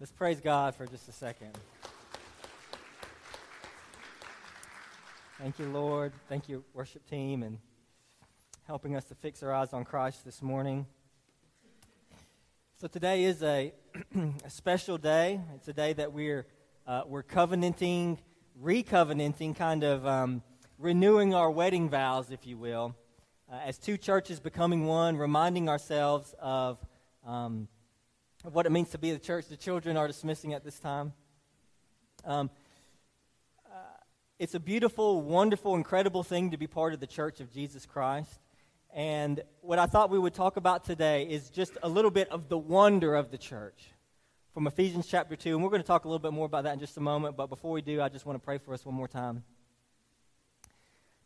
Let's praise God for just a second. Thank you, Lord. Thank you, worship team, and helping us to fix our eyes on Christ this morning. So today is a, a special day. It's a day that we're uh, we're covenanting, recovenanting, kind of um, renewing our wedding vows, if you will, uh, as two churches becoming one, reminding ourselves of. Um, of what it means to be the church. The children are dismissing at this time. Um, uh, it's a beautiful, wonderful, incredible thing to be part of the church of Jesus Christ. And what I thought we would talk about today is just a little bit of the wonder of the church from Ephesians chapter 2. And we're going to talk a little bit more about that in just a moment. But before we do, I just want to pray for us one more time.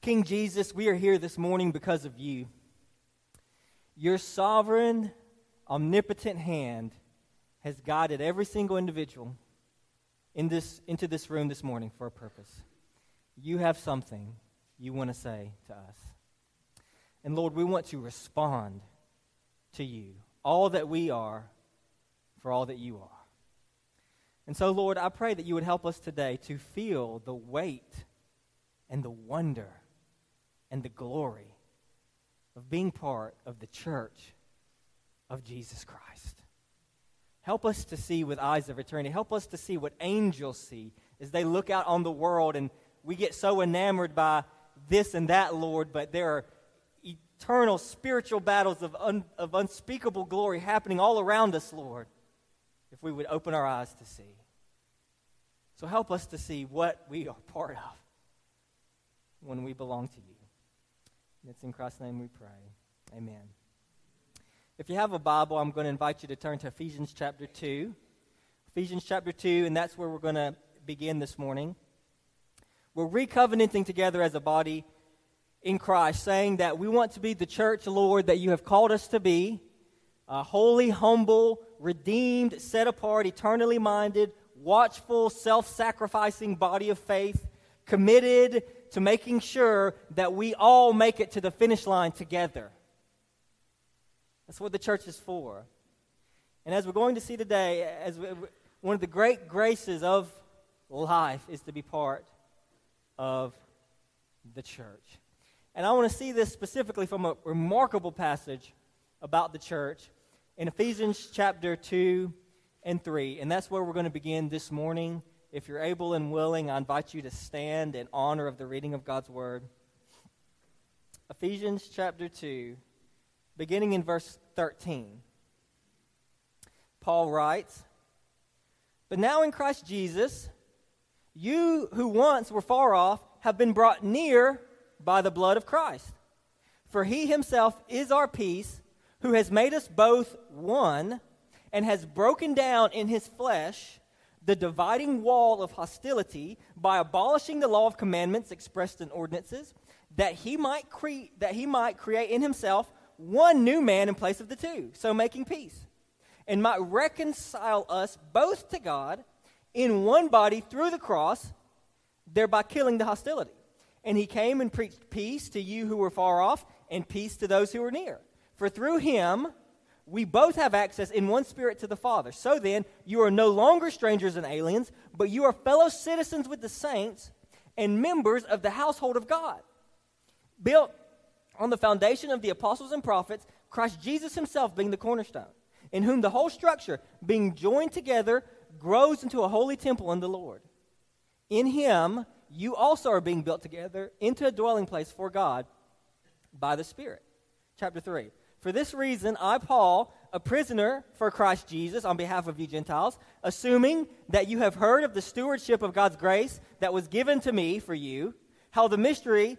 King Jesus, we are here this morning because of you. Your sovereign, omnipotent hand has guided every single individual in this, into this room this morning for a purpose. You have something you want to say to us. And Lord, we want to respond to you, all that we are, for all that you are. And so, Lord, I pray that you would help us today to feel the weight and the wonder and the glory of being part of the church of Jesus Christ. Help us to see with eyes of eternity. Help us to see what angels see as they look out on the world and we get so enamored by this and that, Lord, but there are eternal spiritual battles of, un, of unspeakable glory happening all around us, Lord, if we would open our eyes to see. So help us to see what we are part of when we belong to you. And it's in Christ's name we pray. Amen. If you have a Bible, I'm going to invite you to turn to Ephesians chapter 2. Ephesians chapter 2, and that's where we're going to begin this morning. We're recovenanting together as a body in Christ, saying that we want to be the church, Lord, that you have called us to be a holy, humble, redeemed, set apart, eternally minded, watchful, self sacrificing body of faith, committed to making sure that we all make it to the finish line together. That's what the church is for. And as we're going to see today, as we, one of the great graces of life is to be part of the church. And I want to see this specifically from a remarkable passage about the church in Ephesians chapter 2 and 3. And that's where we're going to begin this morning. If you're able and willing, I invite you to stand in honor of the reading of God's word. Ephesians chapter 2, beginning in verse 13. Paul writes, But now in Christ Jesus, you who once were far off have been brought near by the blood of Christ. For he himself is our peace, who has made us both one, and has broken down in his flesh the dividing wall of hostility by abolishing the law of commandments expressed in ordinances, that he might, cre- that he might create in himself one new man in place of the two, so making peace, and might reconcile us both to God in one body through the cross, thereby killing the hostility. And he came and preached peace to you who were far off, and peace to those who were near. For through him, we both have access in one spirit to the Father. So then, you are no longer strangers and aliens, but you are fellow citizens with the saints and members of the household of God, built on the foundation of the apostles and prophets, Christ Jesus himself being the cornerstone, in whom the whole structure, being joined together, grows into a holy temple in the Lord. In him, you also are being built together into a dwelling place for God by the Spirit. Chapter 3. For this reason, I, Paul, a prisoner for Christ Jesus on behalf of you Gentiles, assuming that you have heard of the stewardship of God's grace that was given to me for you, how the mystery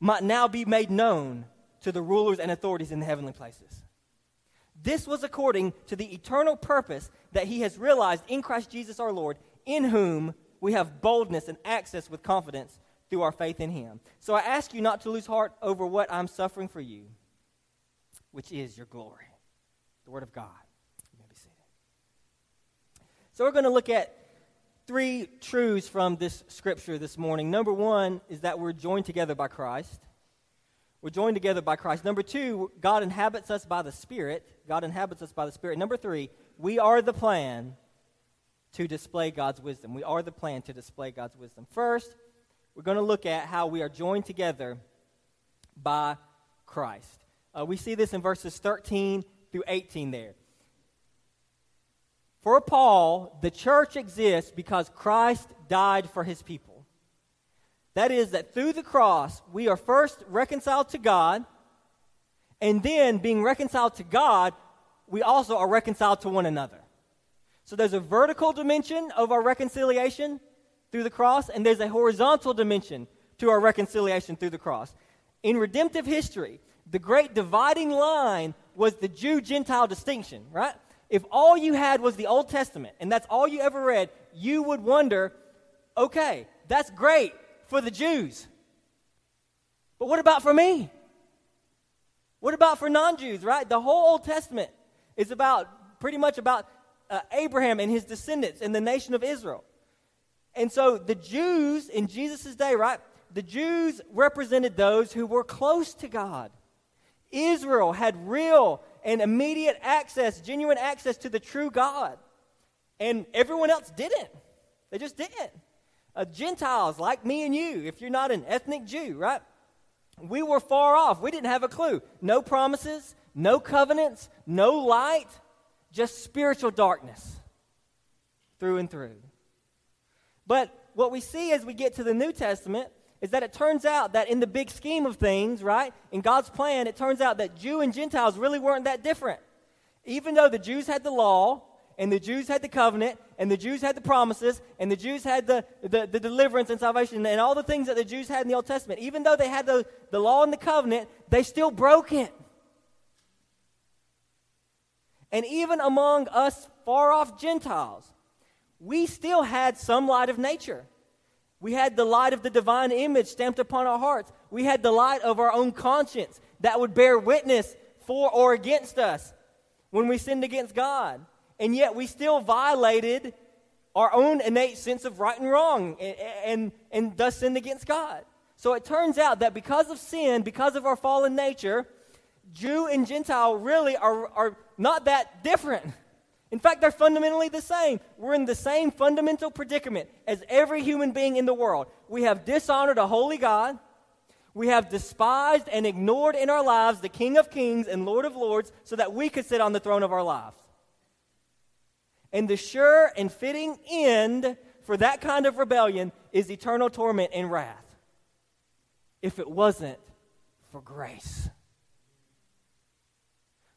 might now be made known to the rulers and authorities in the heavenly places. This was according to the eternal purpose that he has realized in Christ Jesus our Lord, in whom we have boldness and access with confidence through our faith in him. So I ask you not to lose heart over what I'm suffering for you, which is your glory. The Word of God. You may be seated. So we're going to look at three truths from this scripture this morning. Number one is that we're joined together by Christ. We're joined together by Christ. Number two, God inhabits us by the Spirit. God inhabits us by the Spirit. Number three, we are the plan to display God's wisdom. We are the plan to display God's wisdom. First, we're going to look at how we are joined together by Christ. Uh, we see this in verses 13 through 18 there. For Paul, the church exists because Christ died for his people. That is, that through the cross, we are first reconciled to God, and then being reconciled to God, we also are reconciled to one another. So there's a vertical dimension of our reconciliation through the cross, and there's a horizontal dimension to our reconciliation through the cross. In redemptive history, the great dividing line was the Jew Gentile distinction, right? If all you had was the Old Testament and that's all you ever read, you would wonder okay, that's great for the Jews. But what about for me? What about for non Jews, right? The whole Old Testament is about pretty much about uh, Abraham and his descendants and the nation of Israel. And so the Jews in Jesus' day, right? The Jews represented those who were close to God. Israel had real and immediate access, genuine access to the true God. And everyone else didn't. They just didn't. Uh, Gentiles like me and you, if you're not an ethnic Jew, right? We were far off. We didn't have a clue. No promises, no covenants, no light, just spiritual darkness through and through. But what we see as we get to the New Testament is that it turns out that in the big scheme of things, right, in God's plan, it turns out that Jew and Gentiles really weren't that different. Even though the Jews had the law, and the Jews had the covenant, and the Jews had the promises, and the Jews had the, the, the, deliverance and salvation, and all the things that the Jews had in the Old Testament, even though they had the, the law and the covenant, they still broke it. And even among us far off Gentiles, we still had some light of nature. We had the light of the divine image stamped upon our hearts. We had the light of our own conscience that would bear witness for or against us when we sinned against God. And yet we still violated our own innate sense of right and wrong and, and, and thus sinned against God. So it turns out that because of sin, because of our fallen nature, Jew and Gentile really are, are not that different. In fact, they're fundamentally the same. We're in the same fundamental predicament as every human being in the world. We have dishonored a holy God. We have despised and ignored in our lives the King of Kings and Lord of Lords so that we could sit on the throne of our lives. And the sure and fitting end for that kind of rebellion is eternal torment and wrath. If it wasn't for grace.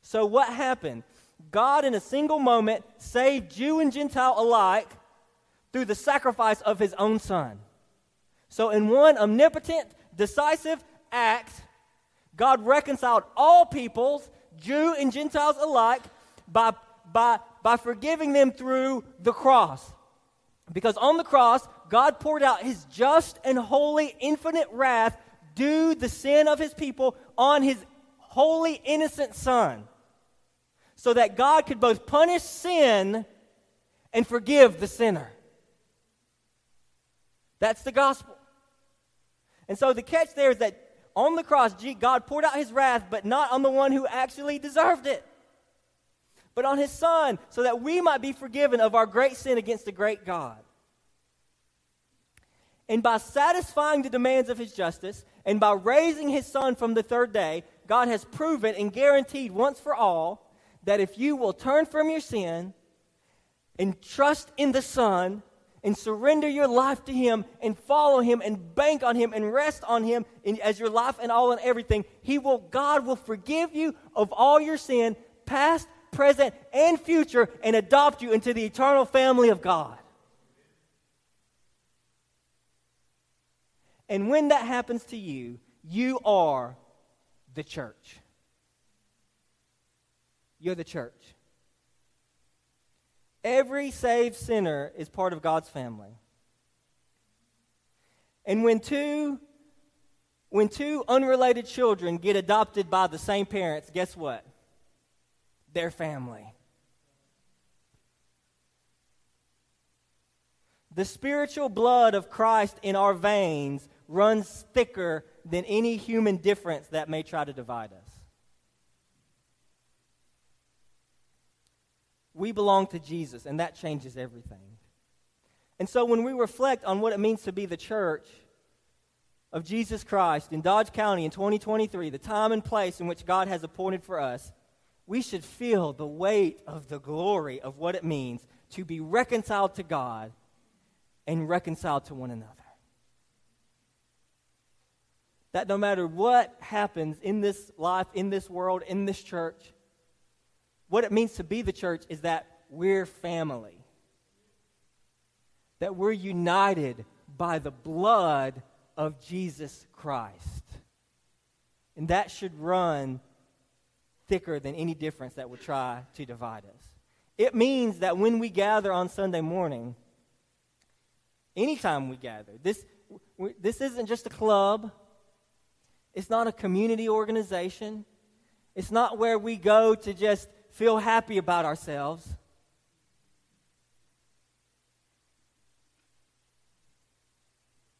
So, what happened? God, in a single moment, saved Jew and Gentile alike through the sacrifice of his own son. So, in one omnipotent, decisive act, God reconciled all peoples, Jew and Gentiles alike, by, by, by forgiving them through the cross. Because on the cross, God poured out his just and holy, infinite wrath due the sin of his people on his holy, innocent son so that God could both punish sin and forgive the sinner. That's the gospel. And so the catch there is that on the cross, God poured out his wrath, but not on the one who actually deserved it, but on his son, so that we might be forgiven of our great sin against the great God. And by satisfying the demands of his justice, and by raising his son from the third day, God has proven and guaranteed once for all that if you will turn from your sin and trust in the Son and surrender your life to Him and follow Him and bank on Him and rest on Him in, as your life and all and everything, He will, God will forgive you of all your sin, past, present, and future, and adopt you into the eternal family of God. And when that happens to you, you are the church. You're the church. Every saved sinner is part of God's family. And when two when two unrelated children get adopted by the same parents, guess what? They're family. The spiritual blood of Christ in our veins runs thicker than any human difference that may try to divide us. We belong to Jesus, and that changes everything. And so when we reflect on what it means to be the church of Jesus Christ in Dodge County in 2023, the time and place in which God has appointed for us, we should feel the weight of the glory of what it means to be reconciled to God and reconciled to one another. That no matter what happens in this life, in this world, in this church, what it means to be the church is that we're family. That we're united by the blood of Jesus Christ. And that should run thicker than any difference that would try to divide us. It means that when we gather on Sunday morning, anytime we gather, this, this isn't just a club, it's not a community organization, it's not where we go to just feel happy about ourselves.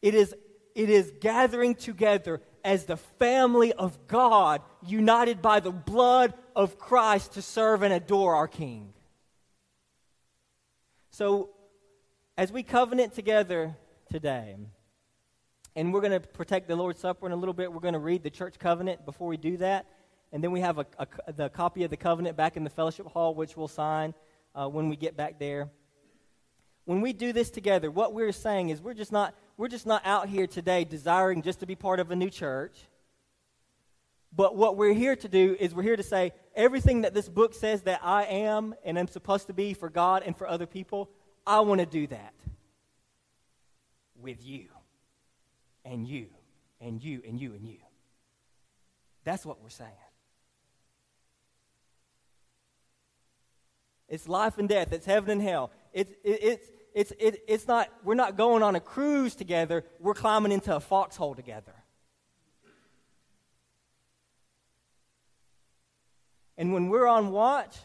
It is, it is gathering together as the family of God, united by the blood of Christ to serve and adore our King. So, as we covenant together today, and we're going to protect the Lord's Supper in a little bit, we're going to read the church covenant before we do that. And then we have a, a, the copy of the covenant back in the fellowship hall, which we'll sign uh, when we get back there. When we do this together, what we're saying is we're just not we're just not out here today desiring just to be part of a new church. But what we're here to do is we're here to say everything that this book says that I am and am supposed to be for God and for other people, I want to do that with you and you and you and you and you. That's what we're saying. It's life and death. It's heaven and hell. It's, it, it's, it's, it, it's not, we're not going on a cruise together. We're climbing into a foxhole together. And when we're on watch,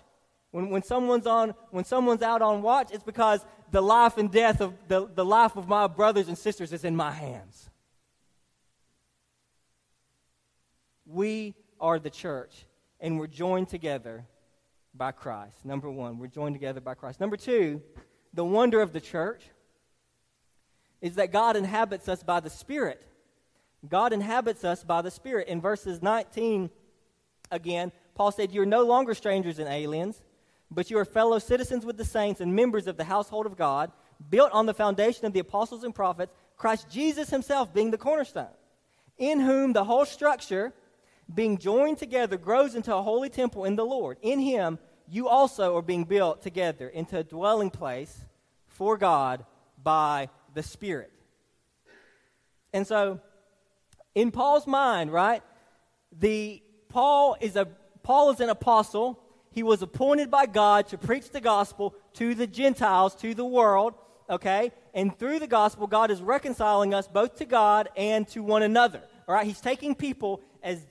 when, when, someone's on, when someone's out on watch, it's because the life and death of the, the life of my brothers and sisters is in my hands. We are the church, and we're joined together by Christ. Number one, we're joined together by Christ. Number two, the wonder of the church is that God inhabits us by the Spirit. God inhabits us by the Spirit. In verses 19, again, Paul said, You're no longer strangers and aliens, but you are fellow citizens with the saints and members of the household of God, built on the foundation of the apostles and prophets, Christ Jesus himself being the cornerstone, in whom the whole structure being joined together, grows into a holy temple in the Lord. In him, you also are being built together into a dwelling place for God by the Spirit. And so, in Paul's mind, right, the Paul is a Paul is an apostle. He was appointed by God to preach the gospel to the Gentiles, to the world, okay? And through the gospel, God is reconciling us both to God and to one another. All right? He's taking people as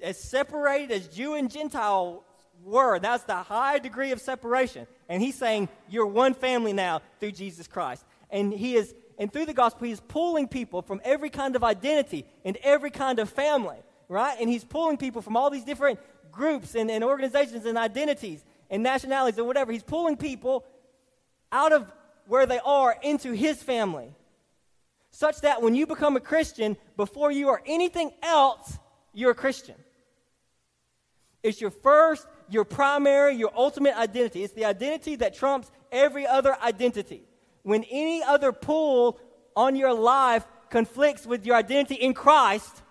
as separated as Jew and Gentile were. That's the high degree of separation. And he's saying, You're one family now through Jesus Christ. And he is, and through the gospel, he's pulling people from every kind of identity and every kind of family, right? And he's pulling people from all these different groups and, and organizations and identities and nationalities or whatever. He's pulling people out of where they are into his family. Such that when you become a Christian, before you are anything else, you're a Christian. It's your first, your primary, your ultimate identity. It's the identity that trumps every other identity. when any other pull on your life conflicts with your identity in Christ,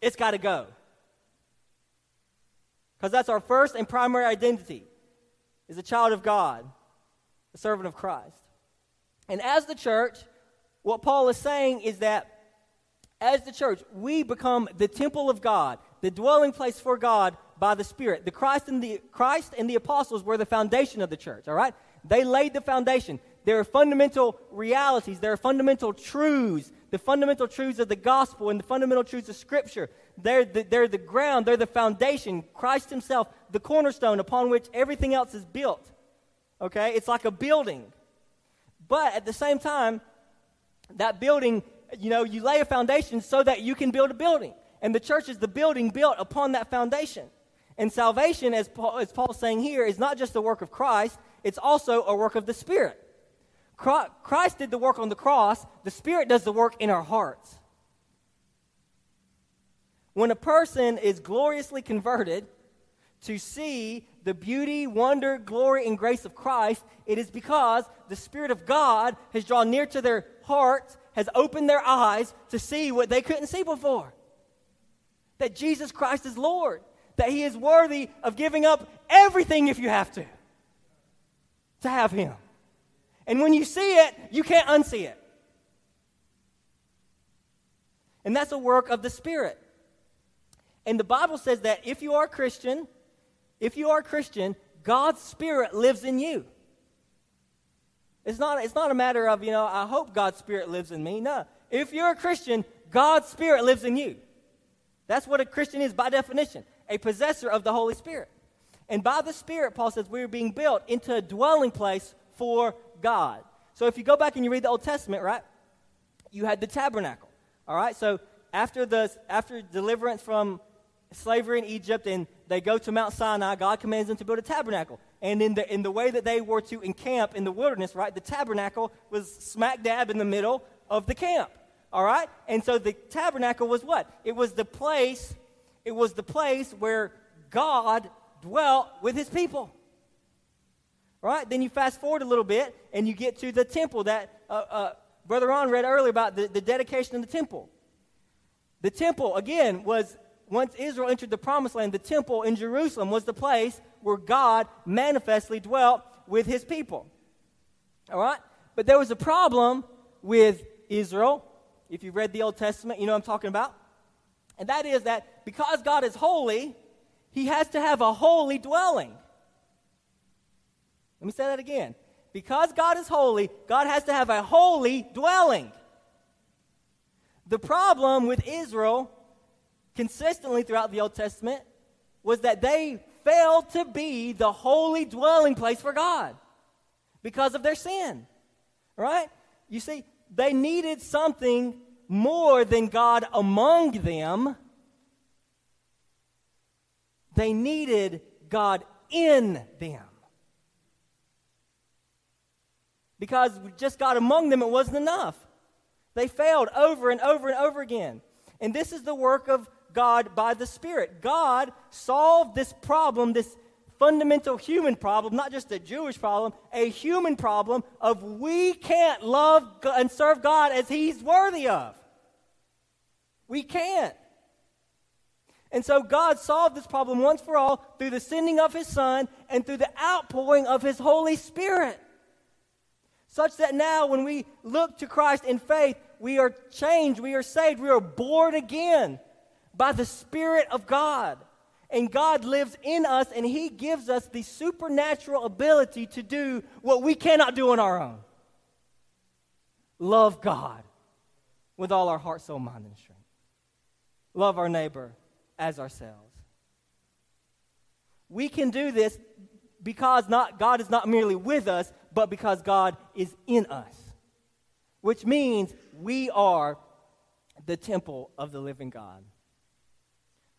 it's got to go. Because that's our first and primary identity is a child of God, a servant of Christ. And as the church, what Paul is saying is that as the church, we become the temple of God, the dwelling place for God by the Spirit. The Christ and the Christ and the apostles were the foundation of the church, all right? They laid the foundation. There are fundamental realities, there are fundamental truths, the fundamental truths of the gospel and the fundamental truths of Scripture. They're the, they're the ground, they're the foundation. Christ Himself, the cornerstone upon which everything else is built. Okay? It's like a building. But at the same time, that building, you know, you lay a foundation so that you can build a building. And the church is the building built upon that foundation. And salvation, as, Paul, as Paul's saying here, is not just the work of Christ, it's also a work of the Spirit. Christ did the work on the cross, the Spirit does the work in our hearts. When a person is gloriously converted to see the beauty, wonder, glory, and grace of Christ, it is because the Spirit of God has drawn near to their hearts, has opened their eyes to see what they couldn't see before. That Jesus Christ is Lord, that He is worthy of giving up everything if you have to, to have Him. And when you see it, you can't unsee it. And that's a work of the Spirit. And the Bible says that if you are a Christian, if you are a Christian, God's Spirit lives in you. It's not, it's not a matter of, you know, I hope God's Spirit lives in me. No. If you're a Christian, God's Spirit lives in you. That's what a Christian is by definition a possessor of the Holy Spirit. And by the Spirit, Paul says, we are being built into a dwelling place for God. So if you go back and you read the Old Testament, right, you had the tabernacle. All right, so after, the, after deliverance from slavery in Egypt and they go to Mount Sinai, God commands them to build a tabernacle. And in the, in the way that they were to encamp in the wilderness, right, the tabernacle was smack dab in the middle of the camp. All right? And so the tabernacle was what? It was the place, it was the place where God dwelt with his people. Right? Then you fast forward a little bit and you get to the temple that uh, uh, Brother Ron read earlier about the, the dedication of the temple. The temple, again, was once Israel entered the promised land, the temple in Jerusalem was the place where God manifestly dwelt with his people. All right? But there was a problem with Israel. If you've read the Old Testament, you know what I'm talking about. And that is that because God is holy, he has to have a holy dwelling. Let me say that again. Because God is holy, God has to have a holy dwelling. The problem with Israel consistently throughout the Old Testament was that they failed to be the holy dwelling place for God because of their sin. Right? You see, they needed something more than God among them. They needed God in them. Because just God among them, it wasn't enough. They failed over and over and over again. And this is the work of God by the Spirit. God solved this problem, this fundamental human problem, not just a Jewish problem, a human problem of we can't love and serve God as He's worthy of. We can't. And so God solved this problem once for all through the sending of His Son and through the outpouring of His Holy Spirit. Such that now, when we look to Christ in faith, we are changed, we are saved, we are born again by the Spirit of God. And God lives in us, and He gives us the supernatural ability to do what we cannot do on our own love God with all our heart, soul, mind, and strength. Love our neighbor as ourselves. We can do this because not, God is not merely with us, but because God is in us, which means we are the temple of the living God.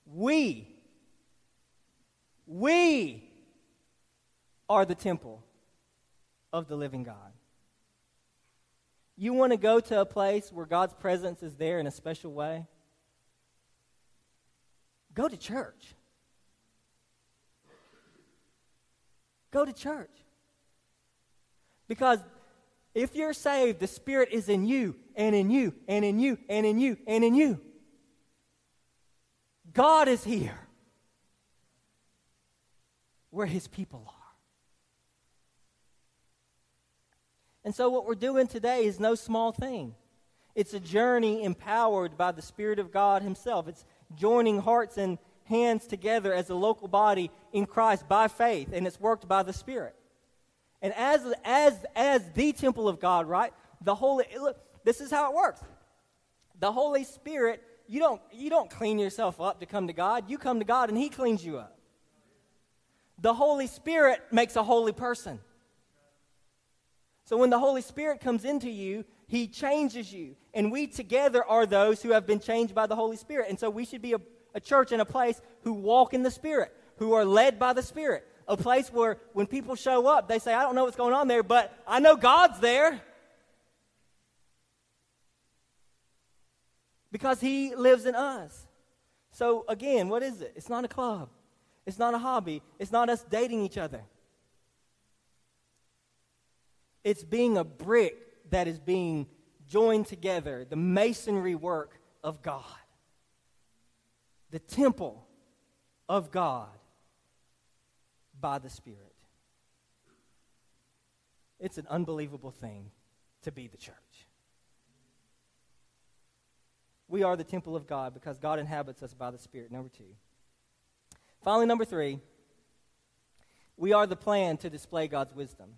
We, we are the temple of the living God. You want to go to a place where God's presence is there in a special way? Go to church. Go to church. Because If you're saved, the Spirit is in you, and in you, and in you, and in you, and in you. God is here where His people are. And so, what we're doing today is no small thing. It's a journey empowered by the Spirit of God Himself. It's joining hearts and hands together as a local body in Christ by faith, and it's worked by the Spirit. And as, as, as the temple of God, right? The Holy, look, this is how it works. The Holy Spirit, you don't, you don't clean yourself up to come to God. You come to God and He cleans you up. The Holy Spirit makes a holy person. So when the Holy Spirit comes into you, He changes you. And we together are those who have been changed by the Holy Spirit. And so we should be a, a church and a place who walk in the Spirit, who are led by the Spirit. A place where when people show up, they say, I don't know what's going on there, but I know God's there. Because He lives in us. So again, what is it? It's not a club. It's not a hobby. It's not us dating each other. It's being a brick that is being joined together, the masonry work of God, the temple of God by the Spirit. It's an unbelievable thing to be the church. We are the temple of God because God inhabits us by the Spirit. Number two. Finally, number three, we are the plan to display God's wisdom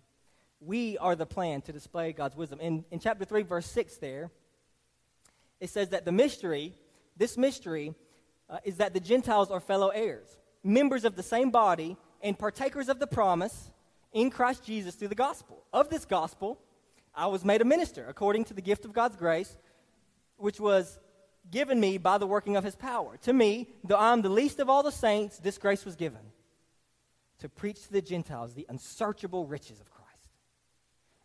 we are the plan to display God's wisdom. In, in chapter 3, verse 6, there, it says that the mystery, this mystery, uh, is that the Gentiles are fellow heirs, members of the same body, and partakers of the promise in Christ Jesus through the gospel. Of this gospel, I was made a minister according to the gift of God's grace, which was given me by the working of his power. To me, though I am the least of all the saints, this grace was given to preach to the Gentiles the unsearchable riches of Christ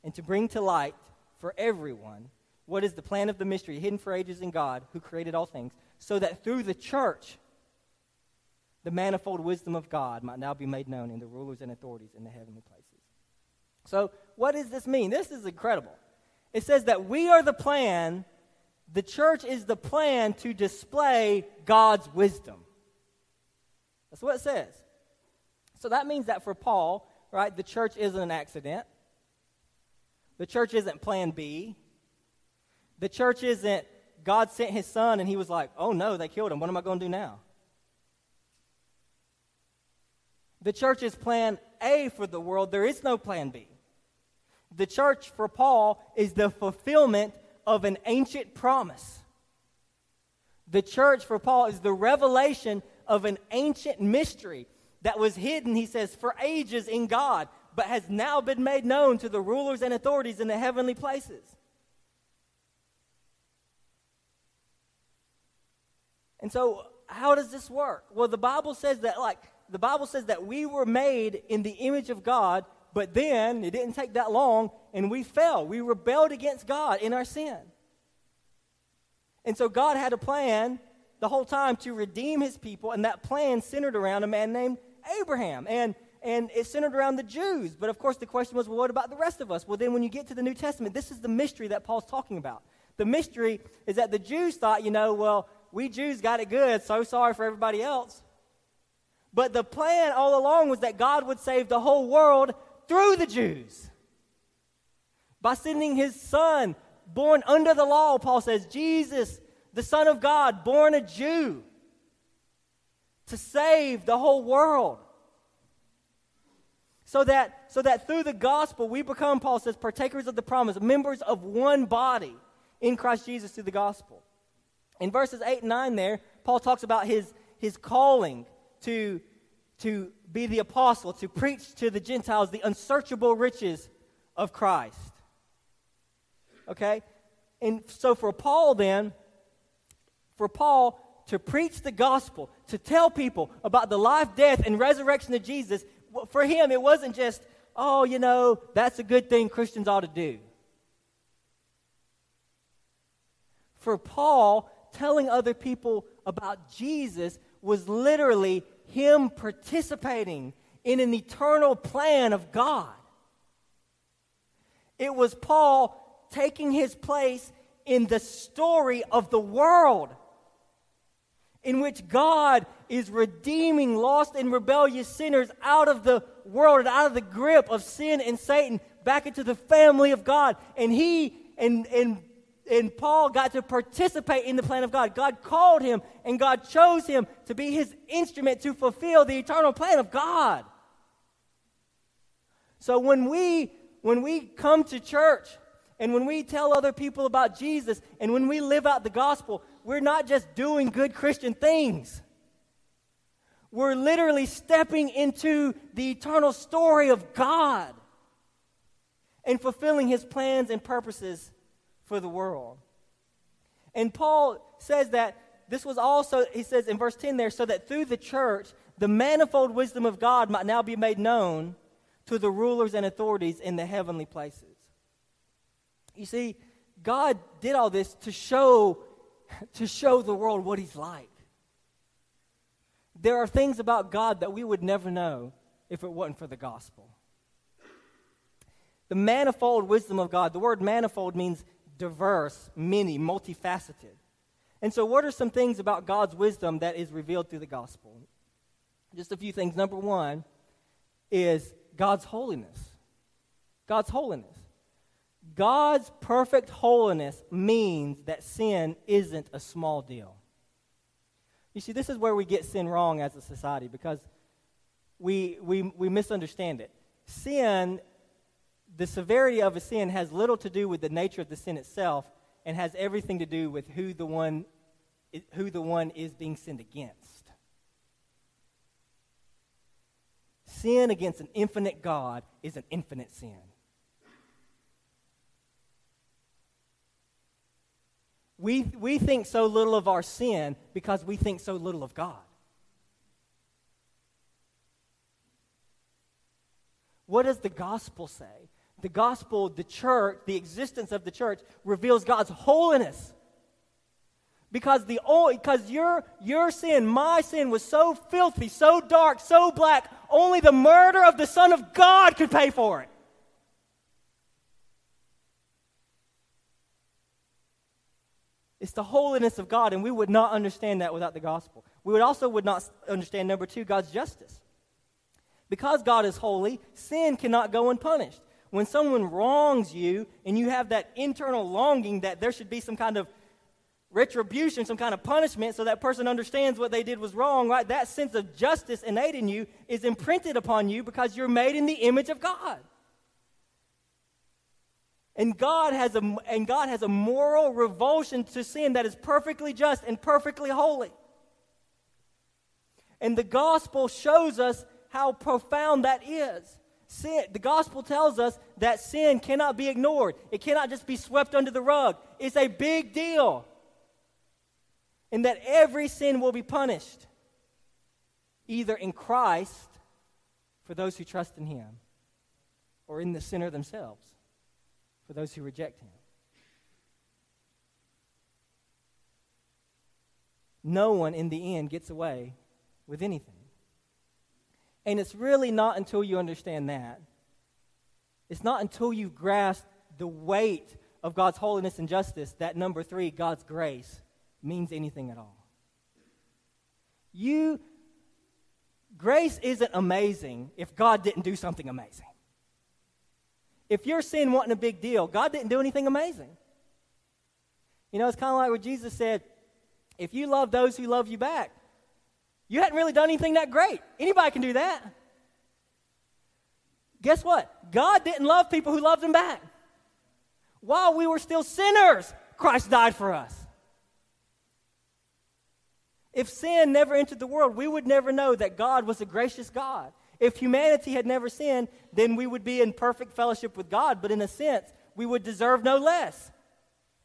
and to bring to light for everyone what is the plan of the mystery hidden for ages in God who created all things, so that through the church the manifold wisdom of God might now be made known in the rulers and authorities in the heavenly places. So, what does this mean? This is incredible. It says that we are the plan, the church is the plan to display God's wisdom. That's what it says. So that means that for Paul, right, the church isn't an accident. The church isn't plan B. The church isn't God sent his son and he was like, oh no, they killed him. What am I going to do now? The church is plan A for the world. There is no plan B. The church for Paul is the fulfillment of an ancient promise. The church for Paul is the revelation of an ancient mystery that was hidden, he says, for ages in God but has now been made known to the rulers and authorities in the heavenly places. And so, how does this work? Well, the Bible says that, like, the Bible says that we were made in the image of God, but then it didn't take that long and we fell. We rebelled against God in our sin. And so, God had a plan the whole time to redeem his people, and that plan centered around a man named Abraham. And and it centered around the Jews. But of course, the question was, well, what about the rest of us? Well, then when you get to the New Testament, this is the mystery that Paul's talking about. The mystery is that the Jews thought, you know, well, we Jews got it good, so sorry for everybody else. But the plan all along was that God would save the whole world through the Jews. By sending his son, born under the law, Paul says, Jesus, the Son of God, born a Jew, to save the whole world. So that, so that through the gospel we become, Paul says, partakers of the promise, members of one body in Christ Jesus through the gospel. In verses 8 and 9 there, Paul talks about his, his calling to, to be the apostle, to preach to the Gentiles the unsearchable riches of Christ. Okay? And so for Paul, then, for Paul to preach the gospel, to tell people about the life, death, and resurrection of Jesus for him, it wasn't just, oh, you know, that's a good thing Christians ought to do. For Paul, telling other people about Jesus was literally him participating in an eternal plan of God. It was Paul taking his place in the story of the world in which God is redeeming lost and rebellious sinners out of the world and out of the grip of sin and Satan back into the family of God. And he and, and, and Paul got to participate in the plan of God. God called him and God chose him to be his instrument to fulfill the eternal plan of God. So when we when we come to church and when we tell other people about Jesus and when we live out the gospel, we're not just doing good Christian things. We're literally stepping into the eternal story of God and fulfilling his plans and purposes for the world. And Paul says that this was also, he says in verse 10 there, so that through the church, the manifold wisdom of God might now be made known to the rulers and authorities in the heavenly places. You see, God did all this to show to show the world what he's like. There are things about God that we would never know if it wasn't for the gospel. The manifold wisdom of God, the word manifold means diverse, many, multifaceted. And so, what are some things about God's wisdom that is revealed through the gospel? Just a few things. Number one is God's holiness. God's holiness. God's perfect holiness means that sin isn't a small deal. You see, this is where we get sin wrong as a society because we, we, we misunderstand it. Sin, the severity of a sin, has little to do with the nature of the sin itself and has everything to do with who the one, who the one is being sinned against. Sin against an infinite God is an infinite sin. We, we think so little of our sin because we think so little of God. What does the gospel say? The gospel, the church, the existence of the church reveals God's holiness. Because the because your your sin, my sin was so filthy, so dark, so black, only the murder of the Son of God could pay for it. It's the holiness of God, and we would not understand that without the gospel. We would also would not understand number two, God's justice. Because God is holy, sin cannot go unpunished. When someone wrongs you and you have that internal longing that there should be some kind of retribution, some kind of punishment, so that person understands what they did was wrong, right? That sense of justice innate in you is imprinted upon you because you're made in the image of God. And God has a, and God has a moral revulsion to sin that is perfectly just and perfectly holy. And the gospel shows us how profound that is. Sin, the gospel tells us that sin cannot be ignored. It cannot just be swept under the rug. It's a big deal. And that every sin will be punished, either in Christ, for those who trust in Him, or in the sinner themselves for those who reject him. No one in the end gets away with anything. And it's really not until you understand that, it's not until you grasp the weight of God's holiness and justice that number three, God's grace, means anything at all. You, grace isn't amazing if God didn't do something amazing. If your sin wasn't a big deal, God didn't do anything amazing. You know, it's kind of like what Jesus said if you love those who love you back, you hadn't really done anything that great. Anybody can do that. Guess what? God didn't love people who loved him back. While we were still sinners, Christ died for us. If sin never entered the world, we would never know that God was a gracious God. If humanity had never sinned, then we would be in perfect fellowship with God, but in a sense, we would deserve no less.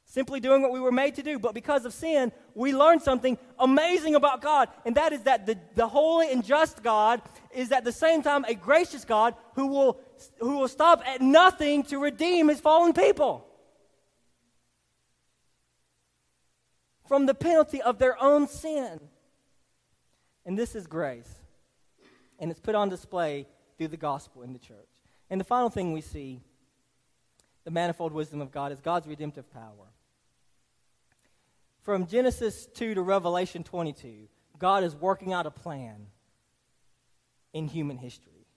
Simply doing what we were made to do. But because of sin, we learn something amazing about God, and that is that the, the holy and just God is at the same time a gracious God who will, who will stop at nothing to redeem his fallen people from the penalty of their own sin. And this is grace and it's put on display through the gospel in the church. And the final thing we see the manifold wisdom of God is God's redemptive power. From Genesis 2 to Revelation 22, God is working out a plan in human history.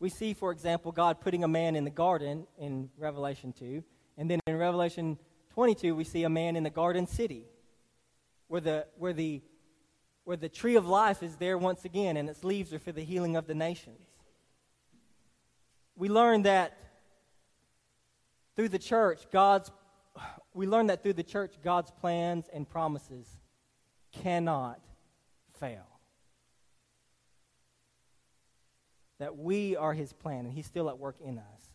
We see, for example, God putting a man in the garden in Revelation 2, and then in Revelation 22, we see a man in the garden city where the, where the, where the tree of life is there once again, and its leaves are for the healing of the nations. We learn that through the church, God's we learn that through the church, God's plans and promises cannot fail. That we are His plan, and He's still at work in us.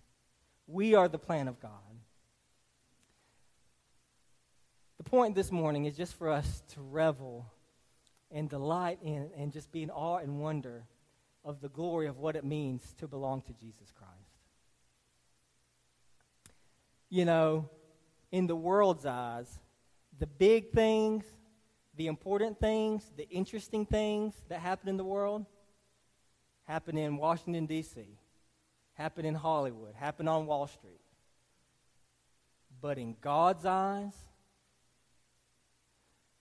We are the plan of God. The point this morning is just for us to revel and delight in and just be in awe and wonder of the glory of what it means to belong to Jesus Christ. You know, in the world's eyes, the big things, the important things, the interesting things that happen in the world happen in Washington, D.C., happen in Hollywood, happen on Wall Street. But in God's eyes,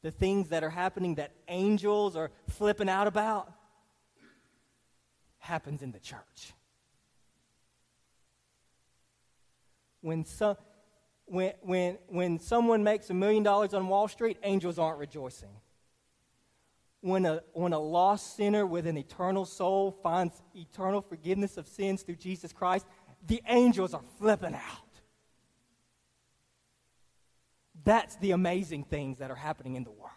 the things that are happening that angels are flipping out about happens in the church. When some when, when, when someone makes a million dollars on Wall Street, angels aren't rejoicing. When a, when a lost sinner with an eternal soul finds eternal forgiveness of sins through Jesus Christ, the angels are flipping out. That's the amazing things that are happening in the world.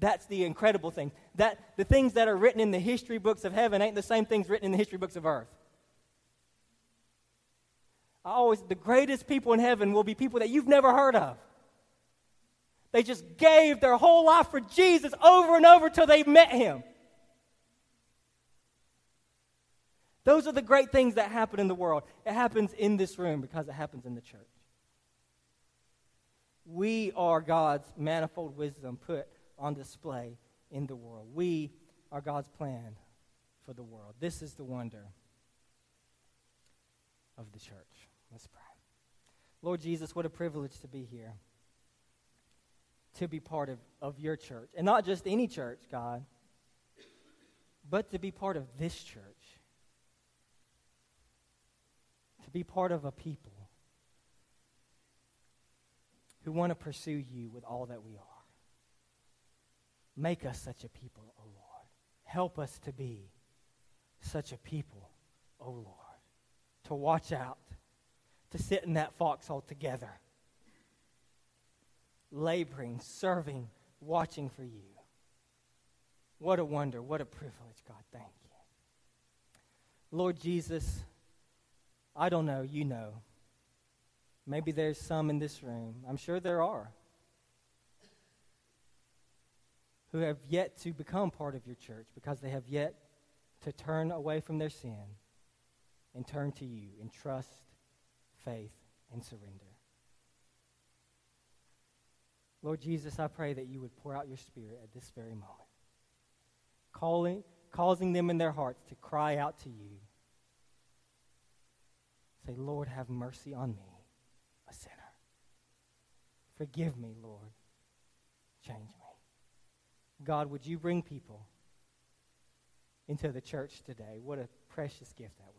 That's the incredible thing. That the things that are written in the history books of heaven ain't the same things written in the history books of earth. I always, the greatest people in heaven will be people that you've never heard of. They just gave their whole life for Jesus over and over till they met him. Those are the great things that happen in the world. It happens in this room because it happens in the church. We are God's manifold wisdom put on display in the world. We are God's plan for the world. This is the wonder of the church. Let's pray. Lord Jesus, what a privilege to be here, to be part of, of your church. And not just any church, God, but to be part of this church, to be part of a people who want to pursue you with all that we are. Make us such a people, O oh Lord. Help us to be such a people, O oh Lord, to watch out to sit in that foxhole together, laboring, serving, watching for you. What a wonder. What a privilege, God. Thank you. Lord Jesus, I don't know. You know. Maybe there's some in this room. I'm sure there are. Who have yet to become part of your church because they have yet to turn away from their sin and turn to you and trust faith, and surrender. Lord Jesus, I pray that you would pour out your Spirit at this very moment, calling, causing them in their hearts to cry out to you. Say, Lord, have mercy on me, a sinner. Forgive me, Lord. Change me. God, would you bring people into the church today? What a precious gift that would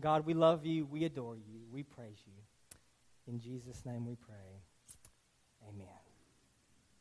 God, we love you. We adore you. We praise you. In Jesus' name we pray. Amen.